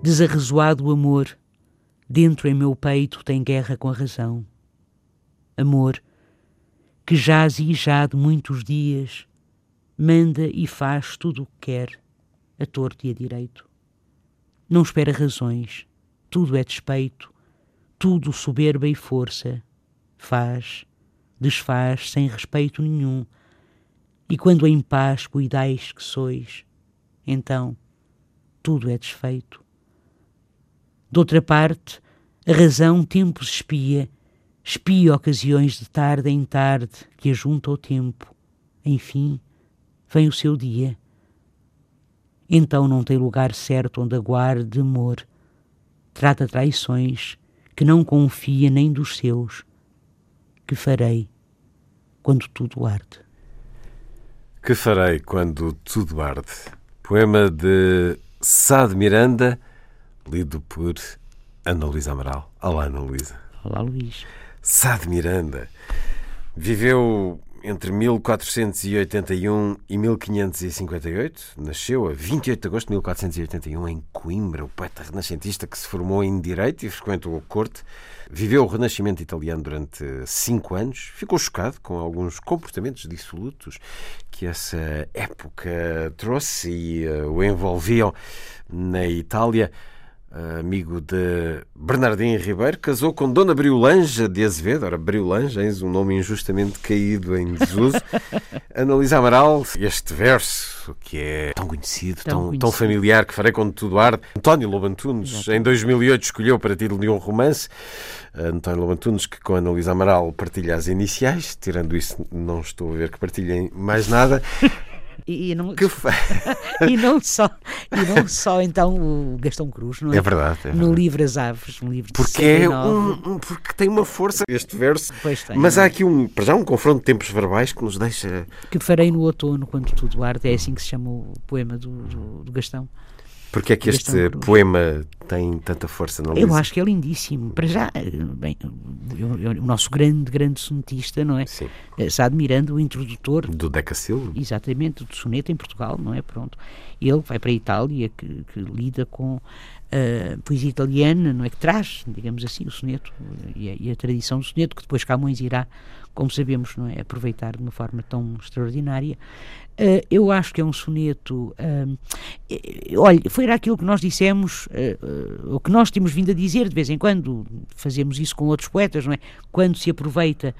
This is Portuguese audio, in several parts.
Desarrezoado o amor, dentro em meu peito tem guerra com a razão. Amor, que jaz e já de muitos dias, manda e faz tudo o que quer, a torto e a direito. Não espera razões, tudo é despeito, tudo soberba e força. Faz, desfaz sem respeito nenhum, e quando em paz cuidais que sois, então tudo é desfeito. Doutra parte, a razão tempos espia, espia ocasiões de tarde em tarde que ajunta o tempo. Enfim, vem o seu dia. Então não tem lugar certo onde aguarde amor. Trata traições que não confia nem dos seus. Que farei quando tudo arde? Que farei quando tudo arde? Poema de Sá de Miranda lido por Ana Luísa Amaral. Olá, Ana Luísa. Olá, Luís. Sá de Miranda viveu entre 1481 e 1558. Nasceu a 28 de agosto de 1481 em Coimbra, o poeta renascentista que se formou em Direito e frequentou a corte. Viveu o Renascimento italiano durante cinco anos. Ficou chocado com alguns comportamentos dissolutos que essa época trouxe e uh, o envolviam na Itália amigo de Bernardino Ribeiro, casou com Dona Briolanja de Azevedo. Ora, Briolanja, eis um nome injustamente caído em desuso. Analisa Amaral, este verso que é tão conhecido, tão, tão, conhecido. tão familiar, que farei quando tudo arde. António Lobantunes, em 2008, escolheu para título de um romance. António Lobantunes, que com Analisa Amaral partilha as iniciais. Tirando isso, não estou a ver que partilhem mais nada. E, e não, que e não só e não só então o Gastão Cruz não é? É verdade, é verdade. no livro As Aves um livro porque é um, porque tem uma força. Este verso. Tem, mas há aqui um para já um confronto de tempos verbais que nos deixa que farei no outono quando tudo arde é assim que se chama o poema do, do, do Gastão porque é que este poema tem tanta força na Eu acho que é lindíssimo. Para já, bem, o nosso grande, grande sonetista, não é? Sim. Está admirando o introdutor. Do Decacillo. Exatamente, do soneto em Portugal, não é? Pronto. Ele vai para a Itália, que, que lida com a poesia italiana, não é? Que traz, digamos assim, o soneto e a, e a tradição do soneto, que depois Camões irá como sabemos, não é? aproveitar de uma forma tão extraordinária. Uh, eu acho que é um soneto. Uh, olha, foi aquilo que nós dissemos, uh, o que nós temos vindo a dizer de vez em quando, fazemos isso com outros poetas, não é? Quando se aproveita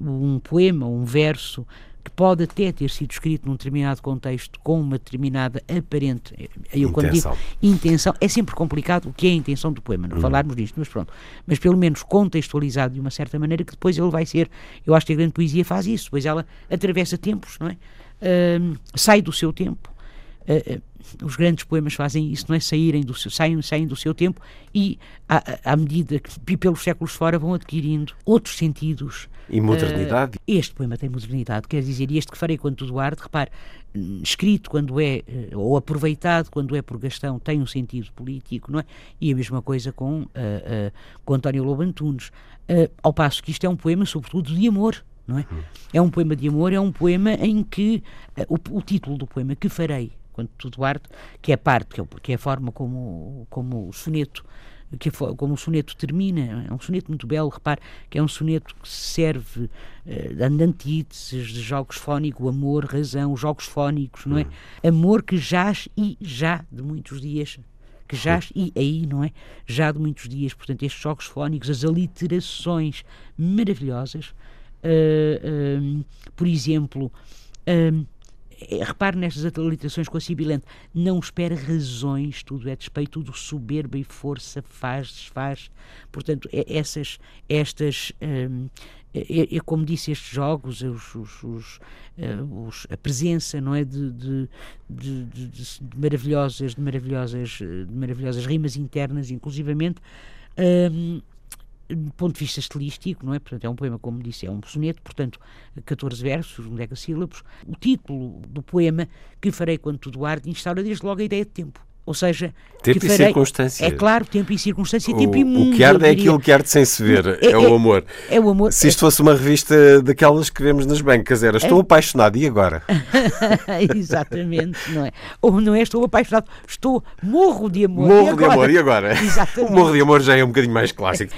um poema, um verso que pode até ter sido escrito num determinado contexto com uma determinada aparente eu intenção. quando digo intenção é sempre complicado o que é a intenção do poema não uhum. falarmos disto mas pronto mas pelo menos contextualizado de uma certa maneira que depois ele vai ser eu acho que a grande poesia faz isso depois ela atravessa tempos não é uh, sai do seu tempo uh, os grandes poemas fazem isso, não é? Saírem do seu, saem, saem do seu tempo e, à, à medida que pelos séculos fora vão adquirindo outros sentidos. E modernidade. Uh, este poema tem modernidade, quer dizer, este que farei quando tudo arde, repare, escrito quando é, uh, ou aproveitado quando é por Gastão, tem um sentido político, não é? E a mesma coisa com, uh, com António Lobo Antunes. ao passo que isto é um poema, sobretudo, de amor. Não é? Hum. é um poema de amor, é um poema em que o, o título do poema, Que Farei, quando tudo arde, que é parte, que é, que é a forma como, como o soneto que é como o soneto termina, é um soneto muito belo, repare que é um soneto que serve uh, de antíteses, de jogos fónicos, amor, razão, jogos fónicos, não é? Uhum. Amor que jaz e já de muitos dias, que jaz e aí, não é? Já de muitos dias, portanto, estes jogos fónicos, as aliterações maravilhosas, uh, por exemplo, é, é, repare nestas aliterações com a sibilante, não espera razões, tudo é despeito, tudo soberba e força, faz, desfaz. Portanto, é, essas, estas. Hum, é, como disse, estes jogos, os, os, os, eh, os, a presença não é de, de, de, de, maravilhosas, de maravilhosas, de maravilhosas rimas internas, inclusivamente. Um, do ponto de vista estilístico, não é? Portanto, é um poema, como disse, é um soneto, portanto, 14 versos, um decassílabos. O título do poema, que farei quando tudo arde, instaura desde logo a ideia de tempo. Ou seja, tempo e farei, circunstância. É claro, tempo e circunstância, o, tempo e mundo. O que arde é aquilo que arde sem se ver, é, é, é, o amor. É o amor. Se isto fosse uma revista daquelas que vemos nas bancas, era estou é. apaixonado, e agora? Exatamente, não é? Ou não é estou apaixonado, estou morro de amor. Morro de amor, e agora? Exatamente. O morro de amor já é um bocadinho mais clássico.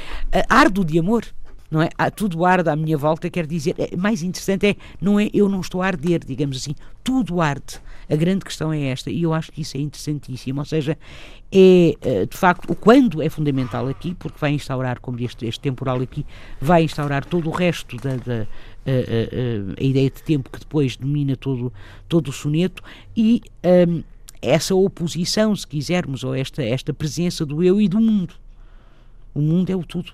Ardo de amor não é? Tudo arde à minha volta, quer dizer, é, mais interessante é, não é, eu não estou a arder, digamos assim, tudo arde. A grande questão é esta, e eu acho que isso é interessantíssimo, ou seja, é, eh, de facto, o quando é fundamental aqui, porque vai instaurar, como este, este temporal aqui, vai instaurar todo o resto da, da a, a, a, ideia de tempo que depois domina todo, todo o soneto, e um, essa oposição, se quisermos, ou esta, esta presença do eu e do mundo. O mundo é o tudo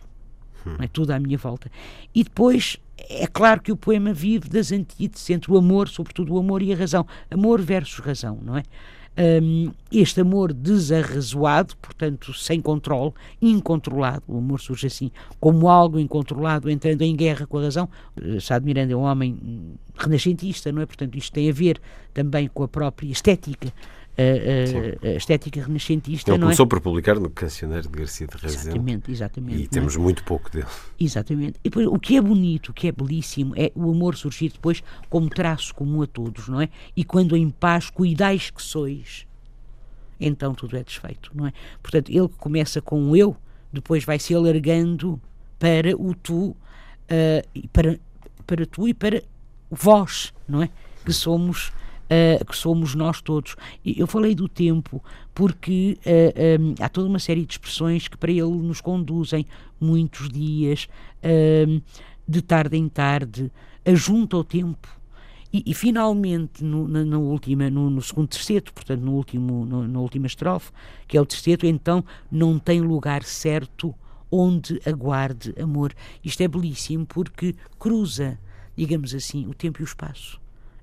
é tudo à minha volta. E depois, é claro que o poema vive das antíteses entre o amor, sobretudo o amor e a razão. Amor versus razão, não é? Um, este amor desarrazoado, portanto, sem controle, incontrolado, o amor surge assim, como algo incontrolado, entrando em guerra com a razão. Uh, Sá de Miranda é um homem renascentista, não é? Portanto, isto tem a ver também com a própria estética a, a, a estética renascentista. Ele não começou é? por publicar no Cancioneiro de Garcia de Rezende. Exatamente, exatamente. E é? temos muito pouco dele. Exatamente. E depois, o que é bonito, o que é belíssimo, é o amor surgir depois como traço comum a todos, não é? E quando em paz cuidais que sois, então tudo é desfeito, não é? Portanto, ele que começa com o eu, depois vai se alargando para o tu, uh, para, para tu e para vós, não é? Que somos uh, que somos nós todos. Eu falei do tempo porque uh, eh, um, eh, há toda uma série de expressões que para ele nos conduzem muitos dias, uh, de tarde em tarde, ajunta o tempo. E, e, finalmente, no, na, na, última, no, no, segundo terceto, portanto, no último, no, na última estrofe, que é o terceto, então não tem lugar certo onde aguarde amor. Isto é belíssimo porque cruza, digamos assim, o tempo e o espaço.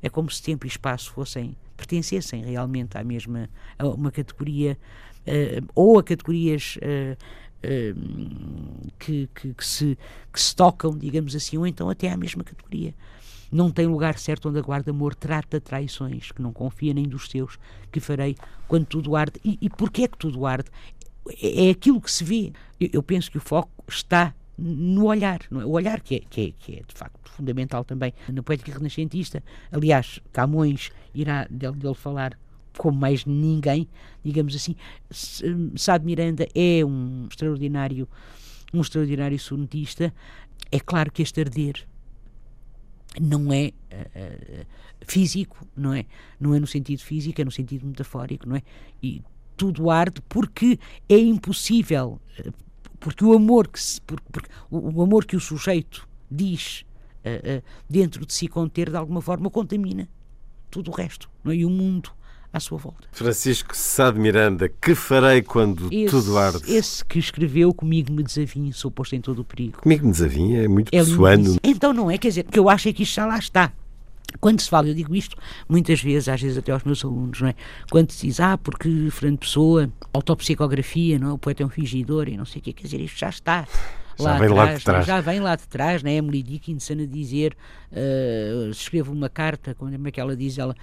É como se tempo e espaço fossem, pertencessem realmente à mesma, a uma categoria, uh, ou a categorias uh, que, que, que, se, que se tocam, digamos assim, ou então até à mesma categoria. Não tem lugar certo onde a guarda amor trata traições, que não confia nem dos seus, que farei quando tudo arde. E, e porquê é que tudo arde? É, é aquilo que se vê. Eu, eu penso que o foco está no olhar, é? o olhar que é, que é, que é de facto fundamental também na poética renascentista. Aliás, Camões irá dele, dele falar como mais ninguém, digamos assim. Sá de Miranda é um extraordinário, um extraordinário sonetista. É claro que este arder não é uh, físico, não é? Não é no sentido físico, é no sentido metafórico, não é? E tudo arde porque é impossível, eh, porque o amor que se, porque, porque o, o amor que o sujeito diz uh, dentro de si conter, de alguma forma, contamina tudo o resto, não é? E o mundo à sua volta. Francisco Sá de Miranda, que farei quando esse, tudo arde? Esse que escreveu Comigo me desavinho, sou posto em todo o perigo. Comigo me desavinho é muito é pessoano. Então não é, quer dizer, que eu acho é que isto já lá está. Quando se fala, eu digo isto muitas vezes, às vezes até aos meus alunos, não é? Quando se diz, ah, porque Fernando Pessoa, autopsicografia, não é? O poeta é um fingidor e não sei o quê, quer dizer, isto já está já vem atrás, lá de trás. Já vem lá de trás, né? Emily Dickinson a dizer, uh, escrevo uma carta, como é que ela diz? Ela,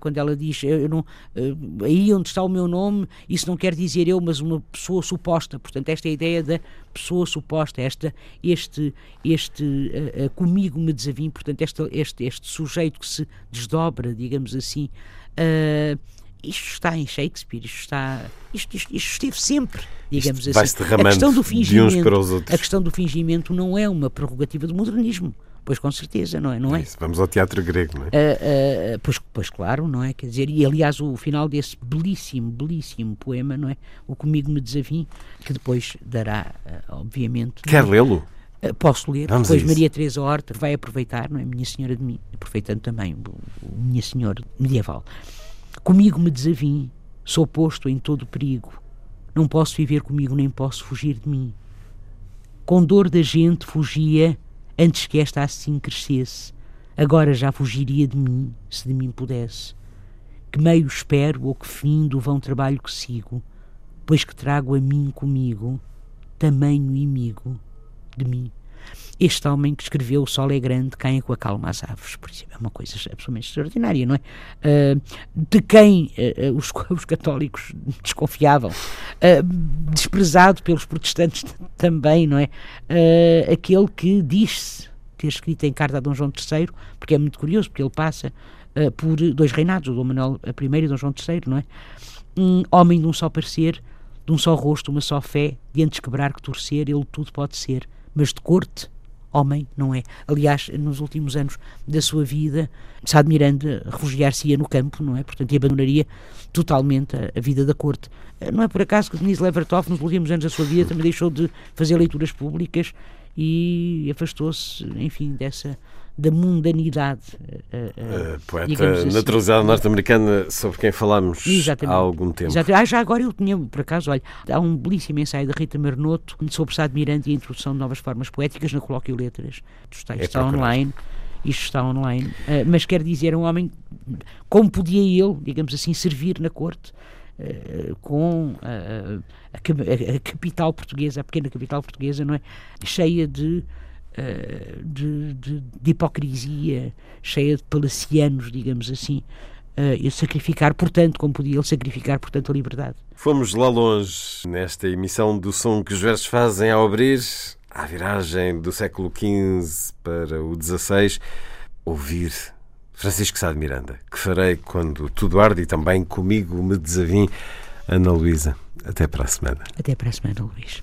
quando ela diz, eu não, uh, aí onde está o meu nome, isso não quer dizer eu, mas uma pessoa suposta. Portanto, esta é a ideia da pessoa suposta, esta, este, este uh, comigo me desavim, portanto, este, este, este sujeito que se desdobra, digamos assim. Uh, isto está em Shakespeare, isto está. Isto, isto, isto esteve sempre, digamos isto assim. A questão do fingimento, A questão do fingimento não é uma prerrogativa do modernismo. Pois com certeza, não é? Não é? Isso, vamos ao teatro grego, não é? Uh, uh, pois, pois claro, não é? Quer dizer, e aliás o final desse belíssimo, belíssimo poema, não é? O Comigo me desavim, que depois dará, obviamente. Quer lê-lo? Uh, posso ler, Vamos depois Maria Teresa Horta vai aproveitar, não é? Minha Senhora de mim, aproveitando também o, o Minha Senhora medieval. Comigo me desavim, sou posto em todo perigo. Não posso viver comigo, nem posso fugir de mim. Com dor da gente fugia antes que esta assim crescesse. Agora já fugiria de mim, se de mim pudesse. Que meio espero ou que fim do vão trabalho que sigo, pois que trago a mim comigo tamanho inimigo de mim. Este homem que escreveu O Sol é Grande, caem com a calma às aves, por exemplo, é uma coisa absolutamente extraordinária, não é? Uh, de quem uh, os, os, católicos desconfiavam, uh, desprezado pelos protestantes também, não é? aquele que diz-se ter escrito em carta a Dom João III, porque é muito curioso, porque ele passa por dois reinados, o Dom Manuel I e Dom João III, não é? Um homem de um só parecer, de um só rosto, uma só fé, de antes quebrar que torcer, ele tudo pode ser, mas de corte, homem não é. Aliás, nos últimos anos da sua vida, Sá de Miranda refugiar-se-ia no campo, não é? Portanto, e abandonaria totalmente a, a, vida da corte. Não é por acaso que Denise Levertov, nos últimos anos da sua vida, também deixou de fazer leituras públicas e afastou-se, enfim, dessa da mundanidade. Uh, uh, poeta assim. naturalizada norte-americana sobre quem falámos Exatamente. há algum tempo. Exatamente. Ah, já agora eu tinha, por acaso, olha, há um belíssimo ensaio da Rita Marnoto sobre Sá de Miranda e a introdução de novas formas poéticas na Colóquio Letras. Isto está, é está online. Isto está online. Uh, mas quer dizer, um homem, como podia ele, digamos assim, servir na corte, Uh, com a, a, a, capital portuguesa, a pequena capital portuguesa, não é? Cheia de eh, de, de, de, hipocrisia, cheia de palacianos, digamos assim, uh, e sacrificar, portanto, como podia ele sacrificar, portanto, a liberdade. Fomos lá longe nesta emissão do som que os versos fazem ao abrir, à viragem do século XV para o XVI, ouvir Francisco Sá de Miranda, que farei quando tudo arde e também comigo me desavim. Ana Luísa, até para a semana. Até para a semana, Luís.